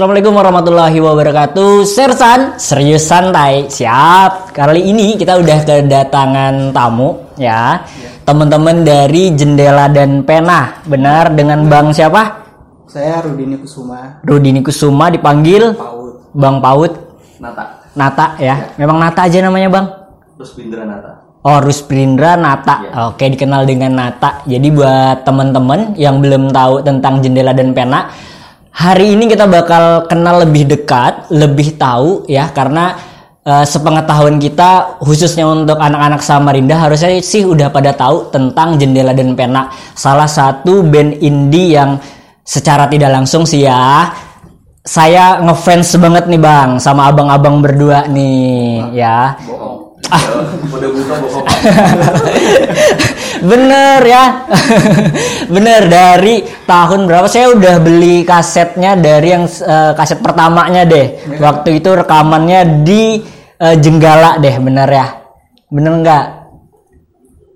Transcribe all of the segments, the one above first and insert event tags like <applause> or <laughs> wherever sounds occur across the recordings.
Assalamualaikum warahmatullahi wabarakatuh. Sersan, serius santai. Siap. Kali ini kita udah kedatangan tamu ya. Teman-teman dari Jendela dan Pena. Benar dengan Bang siapa? Saya Rudini Kusuma, Rudini Kusuma dipanggil PAUD. Bang Paut Nata Nata ya. Memang Nata aja namanya, Bang. terus Bindra Nata Oh, Rusprindra Nata. Oke, dikenal dengan Nata. Jadi buat teman-teman yang belum tahu tentang jendela dan pena, hari ini kita bakal kenal lebih dekat, lebih tahu ya karena eh, sepengetahuan kita khususnya untuk anak-anak Samarinda harusnya sih udah pada tahu tentang jendela dan pena. Salah satu band indie yang secara tidak langsung sih ya saya ngefans banget nih Bang sama abang-abang berdua nih ya. bohong udah buka bohong Bener ya. Bener dari tahun berapa saya udah beli kasetnya dari yang eh, kaset pertamanya deh. Waktu itu rekamannya di eh, Jenggala deh, bener ya. Bener nggak?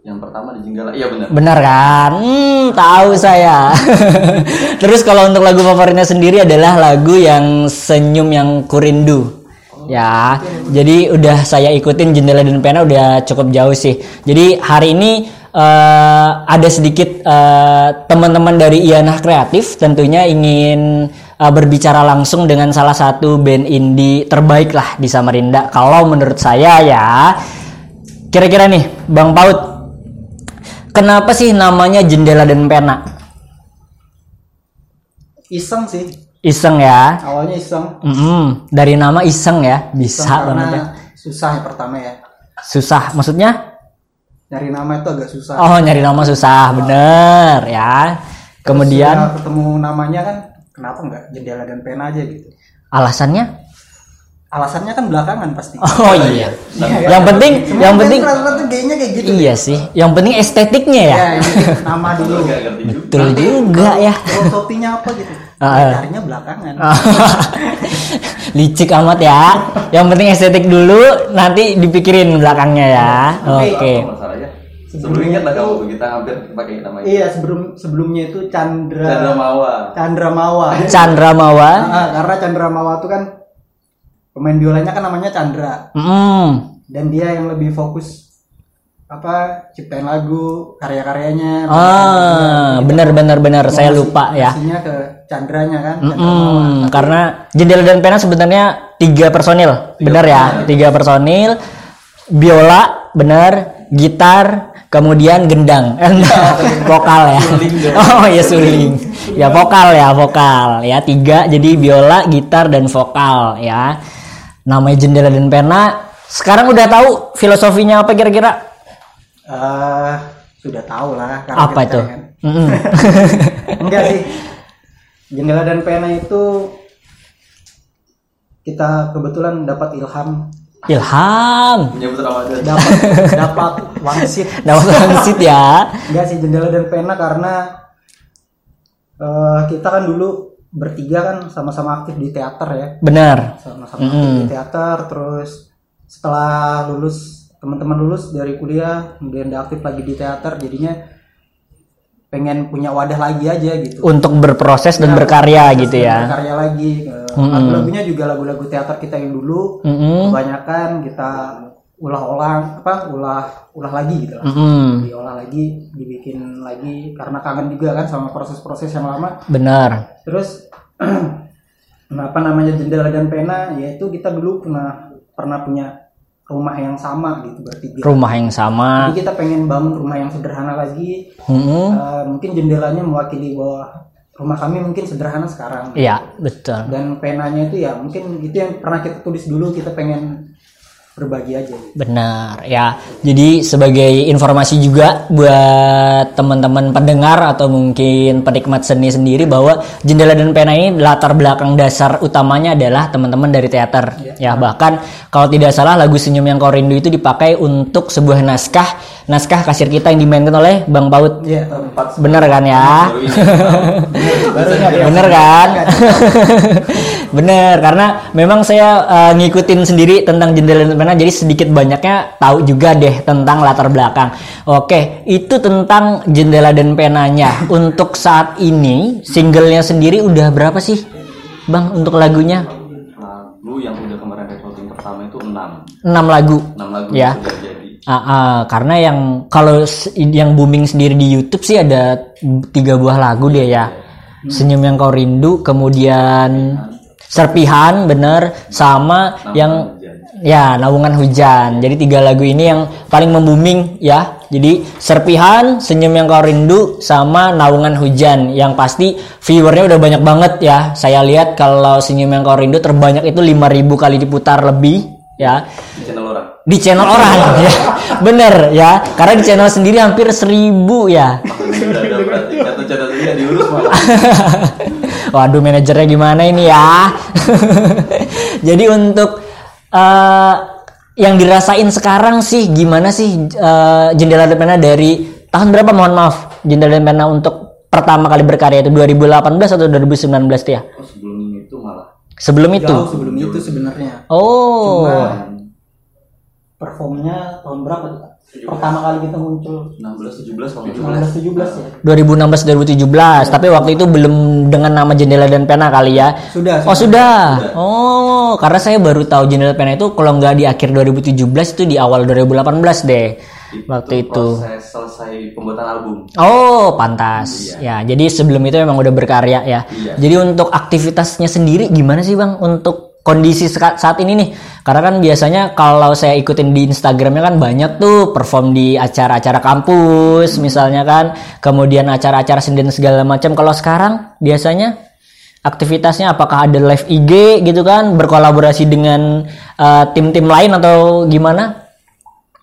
yang pertama di Jenggala iya benar Bener kan? Hmm, tahu saya. <laughs> Terus kalau untuk lagu favoritnya sendiri adalah lagu yang Senyum yang Kurindu. Ya, jadi udah saya ikutin jendela dan pena udah cukup jauh sih. Jadi hari ini eh, ada sedikit eh, teman-teman dari Ianah Kreatif tentunya ingin eh, berbicara langsung dengan salah satu band indie terbaik lah di Samarinda. Kalau menurut saya ya, kira-kira nih, Bang Paut, Kenapa sih namanya jendela dan pena? Iseng sih, Iseng ya. awalnya iseng. Mm-mm. Dari nama iseng ya, bisa Iseng banget ya. karena susah yang pertama ya. Susah, maksudnya? Nyari nama itu agak susah. Oh, nyari nama susah, bener ya. Kemudian Setelah ketemu namanya kan, kenapa nggak jendela dan pena aja gitu? alasannya? Alasannya kan belakangan pasti. Oh iya. Iya, Yang kan? penting, Semua yang penting rata-rata gayanya kayak gitu. iya sih. Yang penting estetiknya ya. Ya, ini nama dulu. gak ngerti juga Betul juga ya. Filosofinya apa gitu? Ah. Carinya belakangan. <laughs> Licik amat ya. Yang penting estetik dulu, nanti dipikirin belakangnya ya. Oke. Apa masalahnya sebelumnya lah kamu kita hampir pakai nama itu Iya, sebelum sebelumnya itu Chandra Chandra Mawa Chandra Mawa. <laughs> Chandra Mawa. Ah, karena Chandra Mawa itu kan pemain biolanya kan namanya Chandra Mm. dan dia yang lebih fokus apa ciptain lagu karya-karyanya Ah, benar benar benar saya lupa ya. Ke Chandranya kan Chandra Mawa. Hmm, karena jendela dan pena sebenarnya tiga personil, benar ya, tiga personil, biola, benar, gitar, kemudian gendang, Eh, <laughs> enggak, vokal ya. <laughs> Oh ya suling, ya vokal ya vokal ya tiga, jadi biola, gitar dan vokal ya. Namanya jendela dan pena. Sekarang udah tahu filosofinya apa kira-kira? Eh, sudah tahu lah karena Apa itu? kan. Mm-mm. <laughs> enggak sih jendela dan pena itu kita kebetulan dapat ilham Ilham, dapat <laughs> dapat wangsit dapat wangsit ya. Enggak sih jendela dan pena karena eh, kita kan dulu bertiga kan sama-sama aktif di teater ya Benar. sama-sama aktif di teater terus setelah lulus teman-teman lulus dari kuliah kemudian udah aktif lagi di teater jadinya pengen punya wadah lagi aja gitu Untuk berproses dan berkarya gitu ya. karya lagi Eh, lagu-lagunya juga lagu-lagu teater kita yang dulu Mm-mm. kebanyakan kita ulah-ulang apa ulah ulah lagi gitu lah Mm-mm. diolah lagi dibikin lagi karena kangen juga kan sama proses-proses yang lama Benar. terus <clears throat> kenapa namanya jendela dan pena yaitu kita dulu pernah pernah punya rumah yang sama gitu bertiga Rumah yang sama. jadi kita pengen bangun rumah yang sederhana lagi Mm-mm. Eh, mungkin jendelanya mewakili bahwa rumah kami mungkin sederhana sekarang Iya, betul. dan penanya itu ya mungkin itu yang pernah kita tulis dulu kita pengen berbagi aja gitu. Benar ya. Jadi sebagai informasi juga buat teman-teman pendengar atau mungkin penikmat seni sendiri bahwa jendela dan pena ini latar belakang dasar utamanya adalah teman-teman dari teater. Ya bahkan kalau tidak salah lagu Senyum yang Kau Rindu itu dipakai untuk sebuah naskah naskah kasir kita yang dimainkan oleh Bang Paut. Iya, tempat Bener kan ya? <laughs> ini Bener kan? Bener karena memang saya eh, ngikutin sendiri tentang jendela dan pena jadi sedikit banyaknya tahu juga deh tentang latar belakang. Oke, itu tentang jendela dan penanya. <laughs> Untuk saat ini singlenya sendiri udah berapa sih? bang untuk lagunya lagu yang udah kemarin recording pertama itu 6 enam lagu 6 lagu Ya. jadi Ah, ah, karena yang kalau yang booming sendiri di YouTube sih ada tiga buah lagu dia ya. Senyum yang kau rindu, kemudian serpihan bener sama yang ya naungan hujan. Jadi tiga lagu ini yang paling membuming ya. Jadi serpihan, senyum yang kau rindu sama naungan hujan. Yang pasti viewernya udah banyak banget ya. Saya lihat kalau senyum yang kau rindu terbanyak itu 5000 kali diputar lebih ya. Di channel orang. Di channel orang ya. <laughs> bener ya. Karena di channel sendiri hampir seribu ya. Channel diurus malah <laughs> waduh manajernya gimana ini ya? <laughs> Jadi untuk eh, yang dirasain sekarang sih gimana sih eh, jendela dan pena dari tahun berapa? Mohon maaf jendela dan pena untuk pertama kali berkarya itu 2018 atau 2019 tuh ya? Oh, sebelum itu malah. Sebelum itu? Jauh sebelum itu sebenarnya. oh. Cuma performnya tahun berapa tuh? Pertama kali kita muncul 16 17 kalau 17 1917 ya. 2016 2017 tapi waktu itu belum dengan nama jendela dan pena kali ya Sudah. Oh sudah. Oh, karena saya baru tahu jendela pena itu kalau nggak di akhir 2017 itu di awal 2018 deh. Waktu itu. proses selesai pembuatan album Oh, pantas. Ya, jadi sebelum itu memang udah berkarya ya. Iya. Jadi untuk aktivitasnya sendiri gimana sih, Bang? Untuk kondisi saat ini nih. Karena kan biasanya kalau saya ikutin di Instagramnya kan banyak tuh perform di acara-acara kampus misalnya kan. Kemudian acara-acara seni dan segala macam. Kalau sekarang biasanya aktivitasnya apakah ada live IG gitu kan berkolaborasi dengan eh, tim-tim lain atau gimana?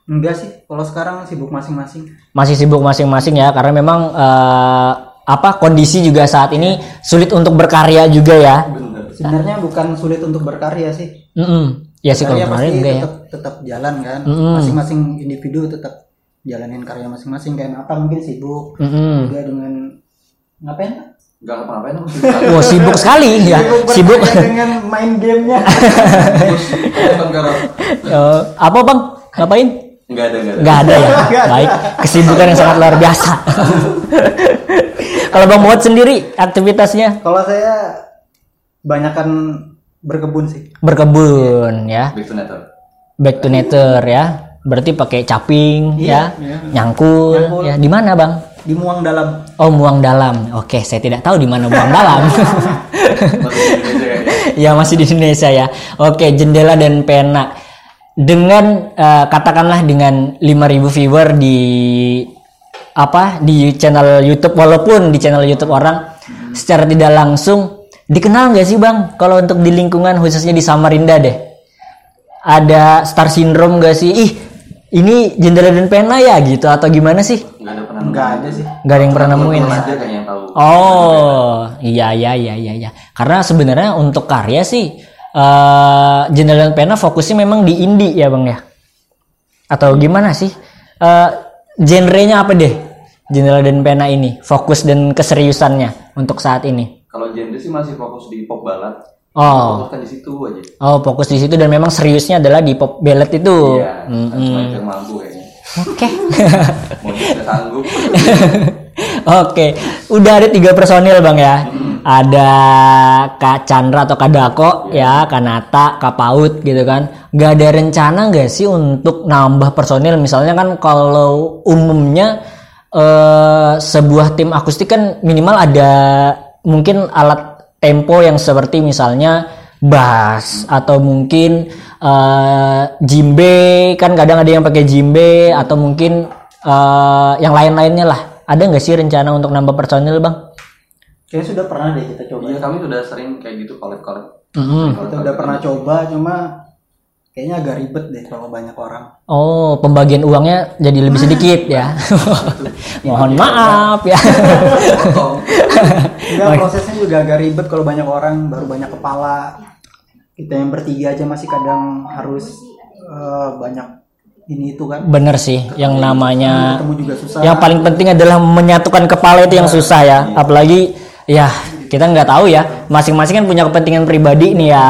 Enggak sih, kalau sekarang sibuk masing-masing. masih sibuk masing-masing ya karena memang eh, apa kondisi juga saat ini sulit untuk berkarya juga ya. bener Sebenarnya bukan sulit untuk berkarya sih. Mm-mm. Ya sih kalau pasti enggak ya. tetap tetap jalan kan. Masing-masing individu tetap jalanin karya masing-masing kayak apa mungkin sibuk Mm-mm. juga dengan ngapain aku sih Wah sibuk sekali ya, sibuk. dengan main gamenya. Eh, apa bang? Ngapain? nggak ada nggak ada Nggak ada ya. <laughs> Baik, kesibukan yang sangat luar biasa. <laughs> kalau bang Muhammad sendiri aktivitasnya kalau saya banyakan berkebun sih. berkebun ya, back to nature back to nature ya. Berarti pakai caping ya, iya. nyangkul, Nyangkul. ya. Di mana bang? Di Muang Dalam. Oh, muang dalam. Oke, saya tidak tahu di mana muang dalam. <laughs> ya masih di Indonesia ya. Oke, jendela dan pena. Dengan eh, katakanlah dengan 5000 viewer di apa di channel YouTube walaupun di channel YouTube orang secara tidak langsung dikenal nggak sih bang kalau untuk di lingkungan khususnya di Samarinda deh ada star syndrome nggak sih ih ini jendela dan pena ya gitu atau gimana sih nggak ada pernah Enggak ada sih. nggak ada yang pernah nemuin ya? aja kayaknya yang tahu Oh, iya iya iya iya iya. Karena sebenarnya untuk karya sih eh Jendela dan Pena fokusnya memang di indie ya, Bang ya. Atau gimana sih? Eh genrenya apa deh? Jendela dan Pena ini, fokus dan keseriusannya untuk saat ini. Kalau genre sih masih fokus di pop ballad Oh. fokus di situ aja Oh, fokus di situ dan memang seriusnya adalah di pop ballad itu. iya cuma itu yang mampu kayaknya Oke. <laughs> mau bisa sanggup <laughs> Oke, udah ada tiga personil bang ya. Ada Kak Chandra atau Kak Dako ya, Kak Nata, Kak Paut gitu kan. Gak ada rencana nggak sih untuk nambah personil? Misalnya kan kalau umumnya eh, sebuah tim akustik kan minimal ada mungkin alat tempo yang seperti misalnya bass atau mungkin eh, jimbe kan kadang ada yang pakai jimbe atau mungkin eh, yang lain-lainnya lah ada nggak sih rencana untuk nambah personil bang? Kayaknya sudah pernah deh kita coba. iya kami sudah sering kayak gitu collab collab Mm-mm. Kita udah pernah coba cuma kayaknya agak ribet deh kalau banyak orang. Oh pembagian uangnya jadi lebih <laughs> sedikit ya. <laughs> Mohon maaf ya. <laughs> Enggak prosesnya juga agak ribet kalau banyak orang baru banyak kepala. Kita yang bertiga aja masih kadang harus eh, banyak ini itu kan. Bener sih, yang namanya Ketemu juga susah. yang paling penting adalah menyatukan kepala itu yang susah ya. Apalagi ya kita nggak tahu ya. Masing-masing kan punya kepentingan pribadi nih ya.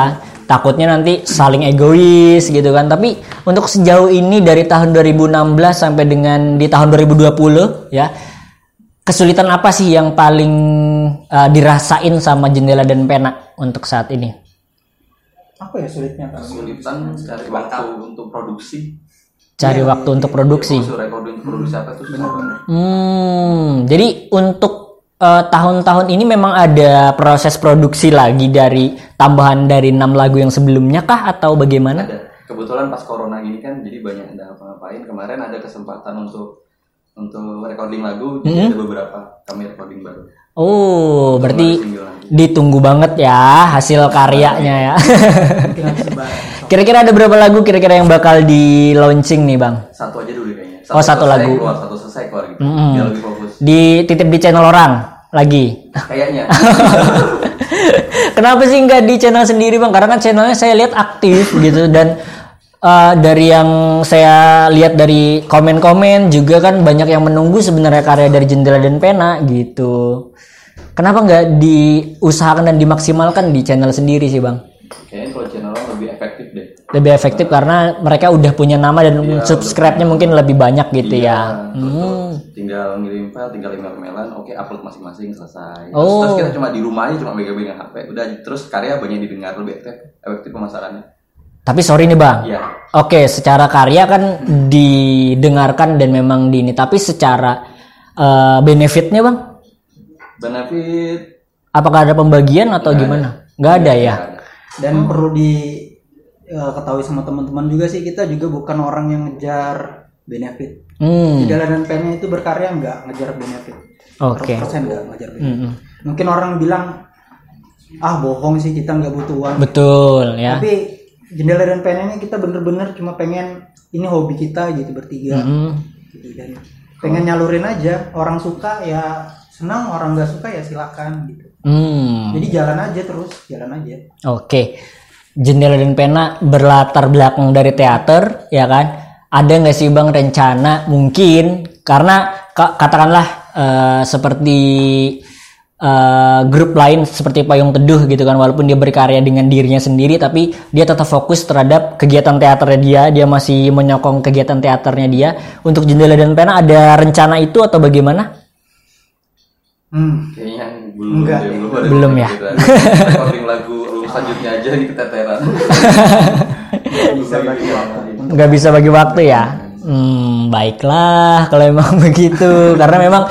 Takutnya nanti saling egois gitu kan. Tapi untuk sejauh ini dari tahun 2016 sampai dengan di tahun 2020 ya kesulitan apa sih yang paling uh, dirasain sama jendela dan pena untuk saat ini? apa ya sulitnya Kak? kesulitan cari waktu untuk produksi Cari Iya, waktu untuk produksi. Maksud recording untuk produksi apa banget Hmm, jadi untuk uh, tahun-tahun ini memang ada proses produksi lagi dari tambahan dari enam lagu yang sebelumnya kah atau bagaimana? ada kebetulan pas corona gini kan jadi banyak ada apa-ngapain kemarin ada kesempatan untuk untuk recording lagu jadi ada beberapa kami recording baru Oh, berarti ditunggu banget ya hasil karyanya ya. <laughs> Kira-kira ada berapa lagu kira-kira yang bakal di launching nih, Bang? satu aja dulu kayaknya Oh, satu lagu. keluar satu selesai keluar gitu Mm-mm. biar lebih fokus Dititip di channel orang lagi. kayaknya <laughs> Kenapa sih nggak di channel sendiri bang? Karena kan channelnya saya lihat aktif gitu dan uh, dari yang saya lihat dari komen-komen juga kan banyak yang menunggu sebenarnya karya dari Jendela dan Pena gitu. Kenapa nggak diusahakan dan dimaksimalkan di channel sendiri sih bang? kayaknya kalau channel lebih efektif deh Lebih efektif karena mereka udah punya nama dan subscribe-nya mungkin lebih banyak gitu ya. Iya, terus tuh tinggal ngirim file, tinggal email-emailan, oke upload masing-masing selesai. Terus, Oh. terus kita cuma di rumah aja cuma megang-megang HP, udah terus karya banyak didengar lebih efektif, efektif pemasarannya. Tapi sorry nih bang, Iya. Oke, secara karya kan didengarkan dan memang di ini, tapi secara eh, benefitnya bang, Benefit apakah ada pembagian atau gimana? Nggak ada ya. dan perlu di eh, ketahui sama teman-teman juga sih kita juga bukan orang yang ngejar benefit Hmm, Jendela dan Pena itu berkarya nggak ngejar benefit oke. 100% nggak ngejar benefit Mm-mm. mungkin orang bilang ah bohong sih kita nggak butuh uang Betul ya. tapi jendela dan pena ini kita bener-bener cuma pengen ini hobi kita gitu bertiga. Mm. gitu dan pengen nyalurin aja. Orang suka ya senang orang nggak suka ya silakan gitu. Hmm, jadi jalan aja terus jalan aja. Oke. Jendela dan pena berlatar belakang dari teater, ya kan? Ada nggak sih bang rencana? Mungkin. Karena ka- katakanlah eh, seperti eh, grup lain seperti Payung Teduh gitu kan, walaupun dia berkarya dengan dirinya sendiri, tapi dia tetap fokus terhadap kegiatan teaternya dia, dia masih menyokong kegiatan teaternya dia. Untuk Jendela dan pena ada rencana itu atau bagaimana? hmm. Kayaknya belum Enggak deh. belum ada Belum ya? pikiran. Recording lagu selanjutnya aja di keteteran. <laughs> bisa bagi waktu untuk nggak bisa bagi waktu ya hmm baiklah kalau emang <laughs> begitu karena memang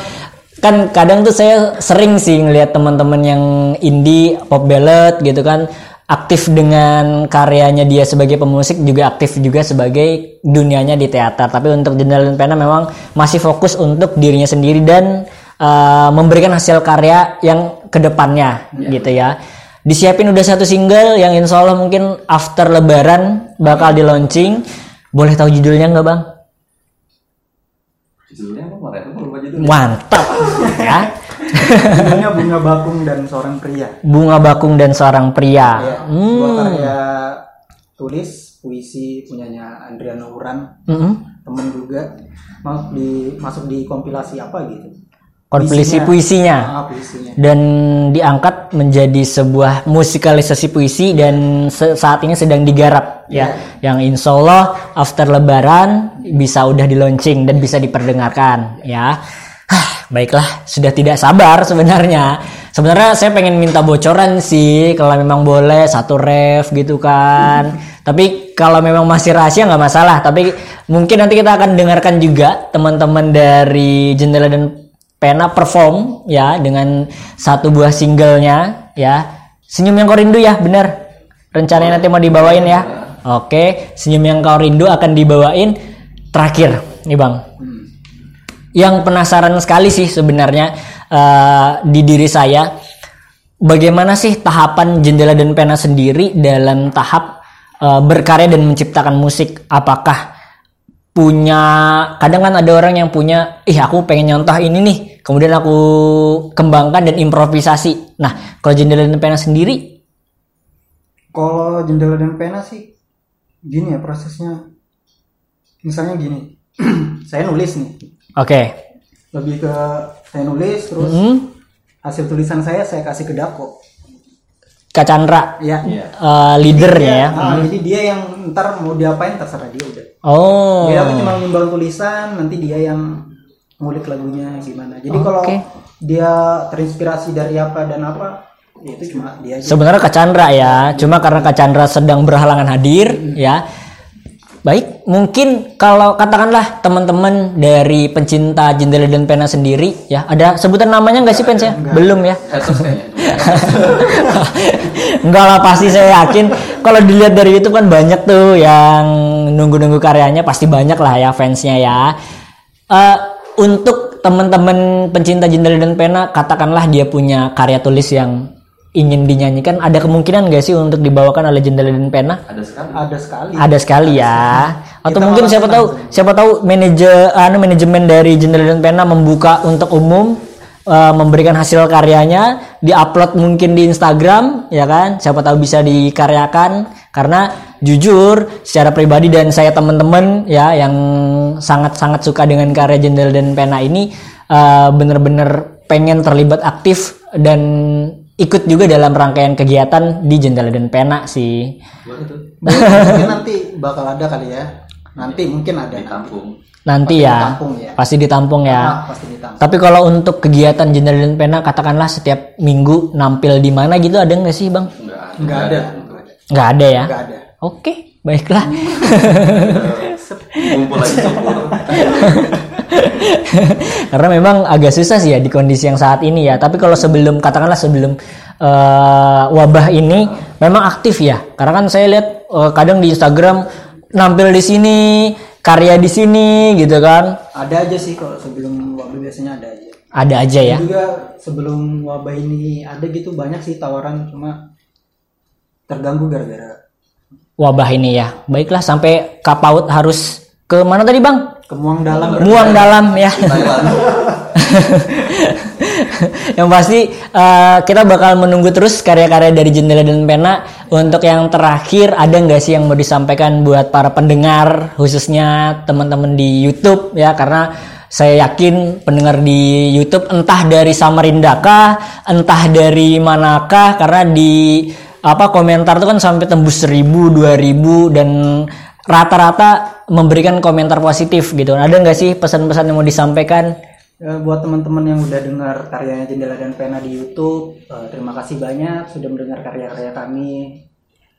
kan kadang tuh saya sering sih ngelihat teman-teman yang indie pop ballad gitu kan aktif dengan karyanya dia sebagai pemusik juga aktif juga sebagai dunianya di teater. Tapi untuk Jendela dan Pena memang masih fokus untuk dirinya sendiri dan uh, memberikan hasil karya yang ke depannya gitu ya. Disiapin udah satu single yang insya Allah mungkin after lebaran bakal di launching. Boleh tahu judulnya nggak bang Judulnya apa kemarin? Aku lupa judulnya. Mantap ya. Judulnya bunga bakung dan seorang pria. Bunga bakung dan seorang pria. Ya hmm. karya tulis puisi punyanya Andriano Uran. Mm-mm. temen juga. Mau di masuk di kompilasi apa gitu kompilasi puisinya. ah puisinya. Dan diangkat menjadi sebuah musikalisasi puisi dan se- saat ini sedang digarap ya. Yang insya Allah after lebaran bisa udah di launching dan bisa diperdengarkan ya. Hah, baiklah. Sudah tidak sabar sebenarnya. Sebenarnya saya pengen minta bocoran sih kalau memang boleh satu ref gitu kan. Tapi kalau memang masih rahasia nggak masalah. Tapi mungkin nanti kita akan dengarkan juga teman-teman dari Jendela dan Pena perform ya dengan satu buah singlenya ya. Senyum yang kau rindu ya, bener. Rencananya nanti mau dibawain ya. Oke, senyum yang kau rindu akan dibawain terakhir nih bang. Yang penasaran sekali sih sebenarnya eh, di diri saya, bagaimana sih tahapan Jendela dan Pena sendiri dalam tahap eh, berkarya dan menciptakan musik? Apakah punya kadang kan ada orang yang punya ih aku pengen nyontoh ini nih kemudian aku kembangkan dan improvisasi. Nah kalau jendela dan pena sendiri? Kalau jendela dan pena sih gini ya prosesnya. Misalnya gini <clears throat> saya nulis nih. Oke. Lebih ke saya nulis terus Hmm, hasil tulisan saya saya kasih ke Dako Kak Chandra. Ya Iya. eh, leadernya ya. Ah, jadi dia yang ntar mau diapain terserah dia udah. Oh. Jadi aku cuma nimbang tulisan nanti dia yang ngulik lagunya gimana jadi kalau Oke. dia terinspirasi dari apa dan apa ya itu cuma dia aja Sebenarnya Kak Chandra ya, cuma karena Kak Chandra sedang berhalangan hadir ya. Baik, mungkin kalau katakanlah teman-teman dari pencinta jendela dan pena sendiri ya, ada sebutan namanya nggak sih Pens ya? Belum ya? Enggak <laughs> lah pasti saya yakin kalau dilihat dari YouTube kan banyak tuh yang nunggu-nunggu karyanya pasti banyak lah ya fansnya ya. Eh, untuk teman-teman pencinta jendela dan pena katakanlah dia punya karya tulis yang ingin dinyanyikan ada kemungkinan nggak sih untuk dibawakan oleh jendela dan pena? Ada sekali. ada sekali Ada sekali ya. Atau Kita mungkin siapa tahu siapa tahu manajer anu manajemen dari Jendela dan Pena membuka untuk umum eh, memberikan hasil karyanya, diupload mungkin di Instagram ya kan. Siapa tahu bisa dikaryakan karena jujur secara pribadi dan saya teman-teman ya yang sangat-sangat suka dengan karya Jendela dan Pena ini eh, bener-bener pengen terlibat aktif dan ikut juga dalam rangkaian kegiatan di Jendela dan Pena sih. <laughs> Mungkin nanti bakal ada kali ya nanti mungkin ada Di kampung. Nanti Pasti ya, ditampung ya. pasti ditampung ya. Ah, pasti ditampung Tapi kalau untuk kegiatan Jendela dan Pena, katakanlah setiap minggu nampil di mana gitu ada nggak sih bang? Enggak ada. Nggak ada. Nggak ada ya? nggak ada Oke, baiklah. Kumpul lagi syukur. <laughs> Karena memang agak susah sih ya di kondisi yang saat ini ya. Tapi kalau sebelum katakanlah sebelum eh, wabah ini memang aktif ya. Karena kan saya lihat eh, kadang di Instagram nampil di sini, karya di sini gitu kan. ada aja sih kalau sebelum wabah biasanya ada aja Ada aja ya. Dan juga sebelum wabah ini ada gitu banyak sih tawaran cuma terganggu gara-gara Wabah ini ya. Baiklah sampai Kapaut harus ke mana tadi bang? kemuang dalam Muang dalam ya. <laughs> Yang pasti eh, kita bakal menunggu terus karya-karya dari Jendela dan Pena. Untuk yang terakhir ada nggak sih yang mau disampaikan buat para pendengar khususnya teman-teman di YouTube ya karena saya yakin pendengar di YouTube entah dari Samarinda kah, entah dari manakah karena di apa komentar tuh kan sampai tembus 1000, 2000 dan rata-rata memberikan komentar positif gitu. Ada nggak sih pesan-pesan yang mau disampaikan? Ya, buat teman-teman yang udah dengar karyanya Jendela dan Pena di YouTube, eh, terima kasih banyak sudah mendengar karya-karya kami.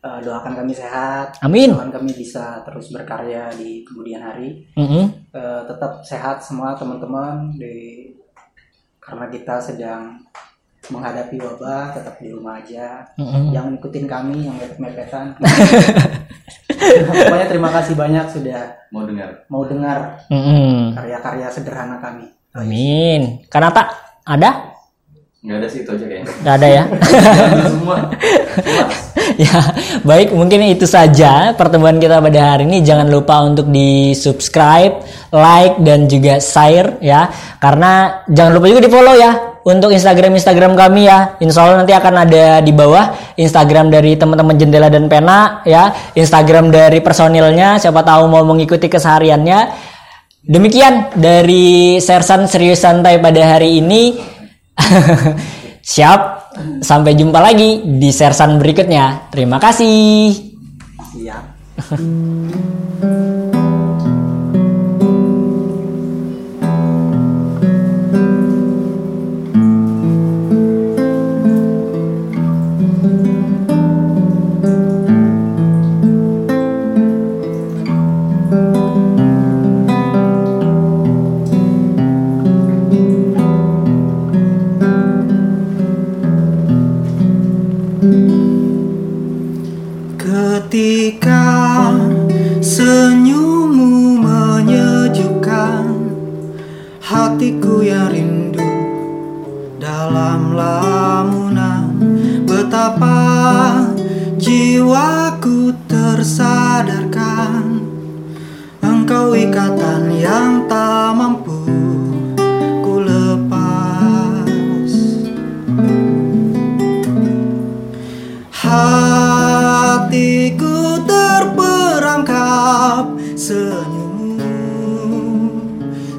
Eh, doakan kami sehat, Amin. doakan kami bisa terus berkarya di kemudian hari. Mm-mm. Eh, tetap sehat semua teman-teman di karena kita sedang menghadapi wabah, tetap di rumah aja. Mm-mm. Jangan ikutin kami yang mepet-mepetan. <laughs> Pokoknya terima kasih banyak sudah Mau dengar? mau dengar Mm-mm. karya-karya sederhana kami. Amin. Kanata ada? Enggak ada sih itu aja kayaknya. Gak ada ya? Semua. <laughs> ya, baik mungkin itu saja pertemuan kita pada hari ini. Jangan lupa untuk di subscribe, like dan juga share ya. Karena jangan lupa juga di follow ya untuk Instagram Instagram kami ya. Insya Allah nanti akan ada di bawah Instagram dari teman-teman jendela dan pena ya. Instagram dari personilnya. Siapa tahu mau mengikuti kesehariannya. Demikian dari Sersan Serius Santai pada hari ini. <laughs> Siap. Sampai jumpa lagi di Sersan berikutnya. Terima kasih. Siap. <laughs>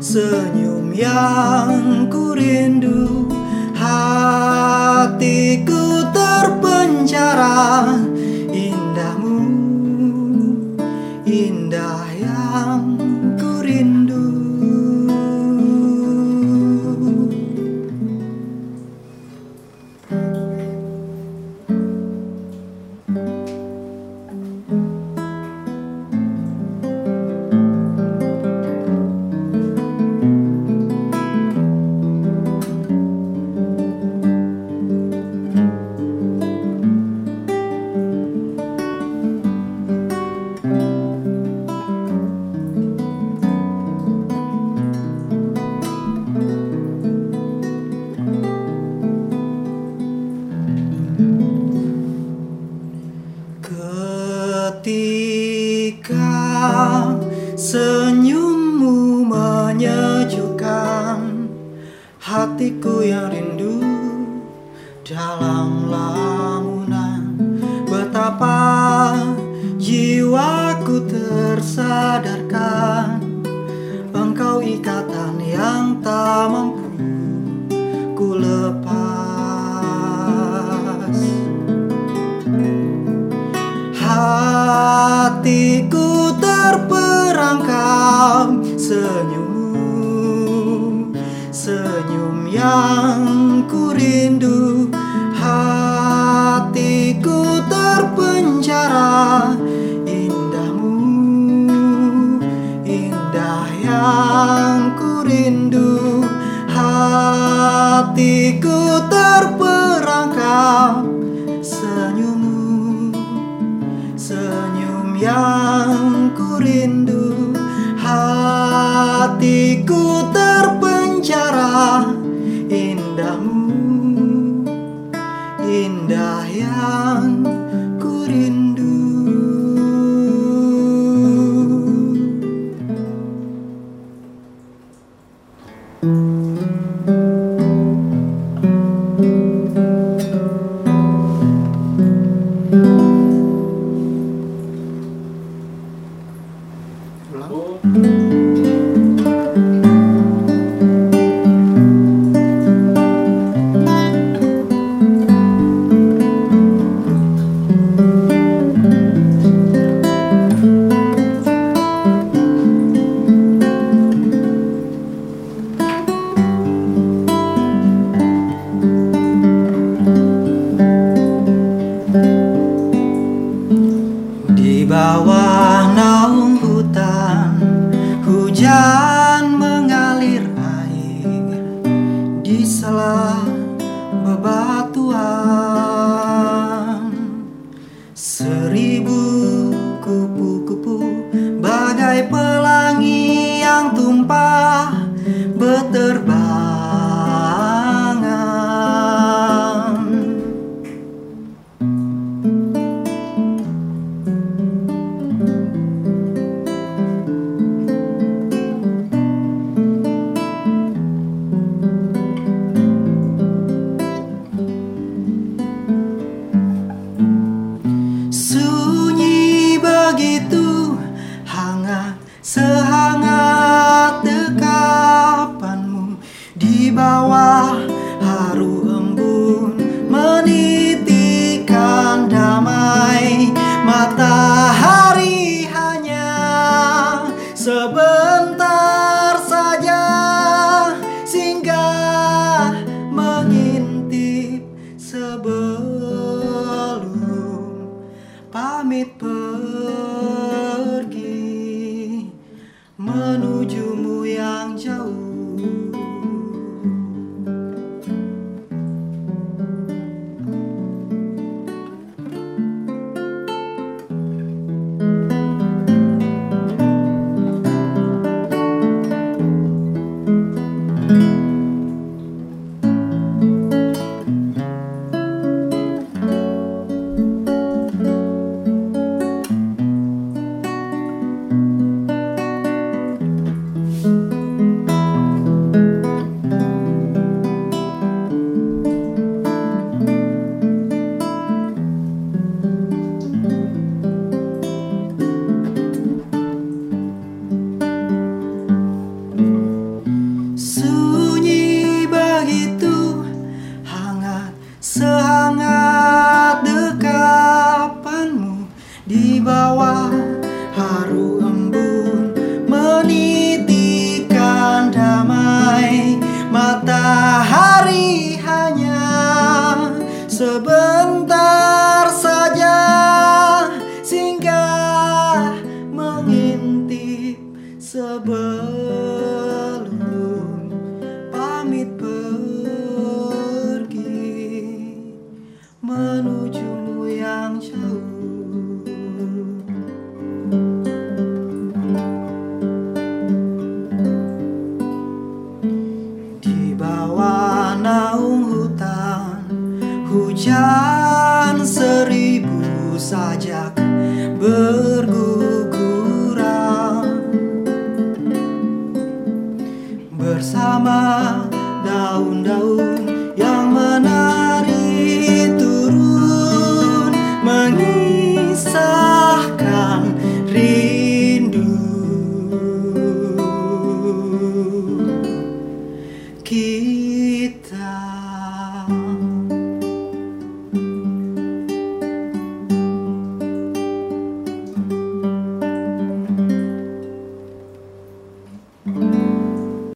Senyum yang ku rindu Hatiku terpenjara hatiku yang Di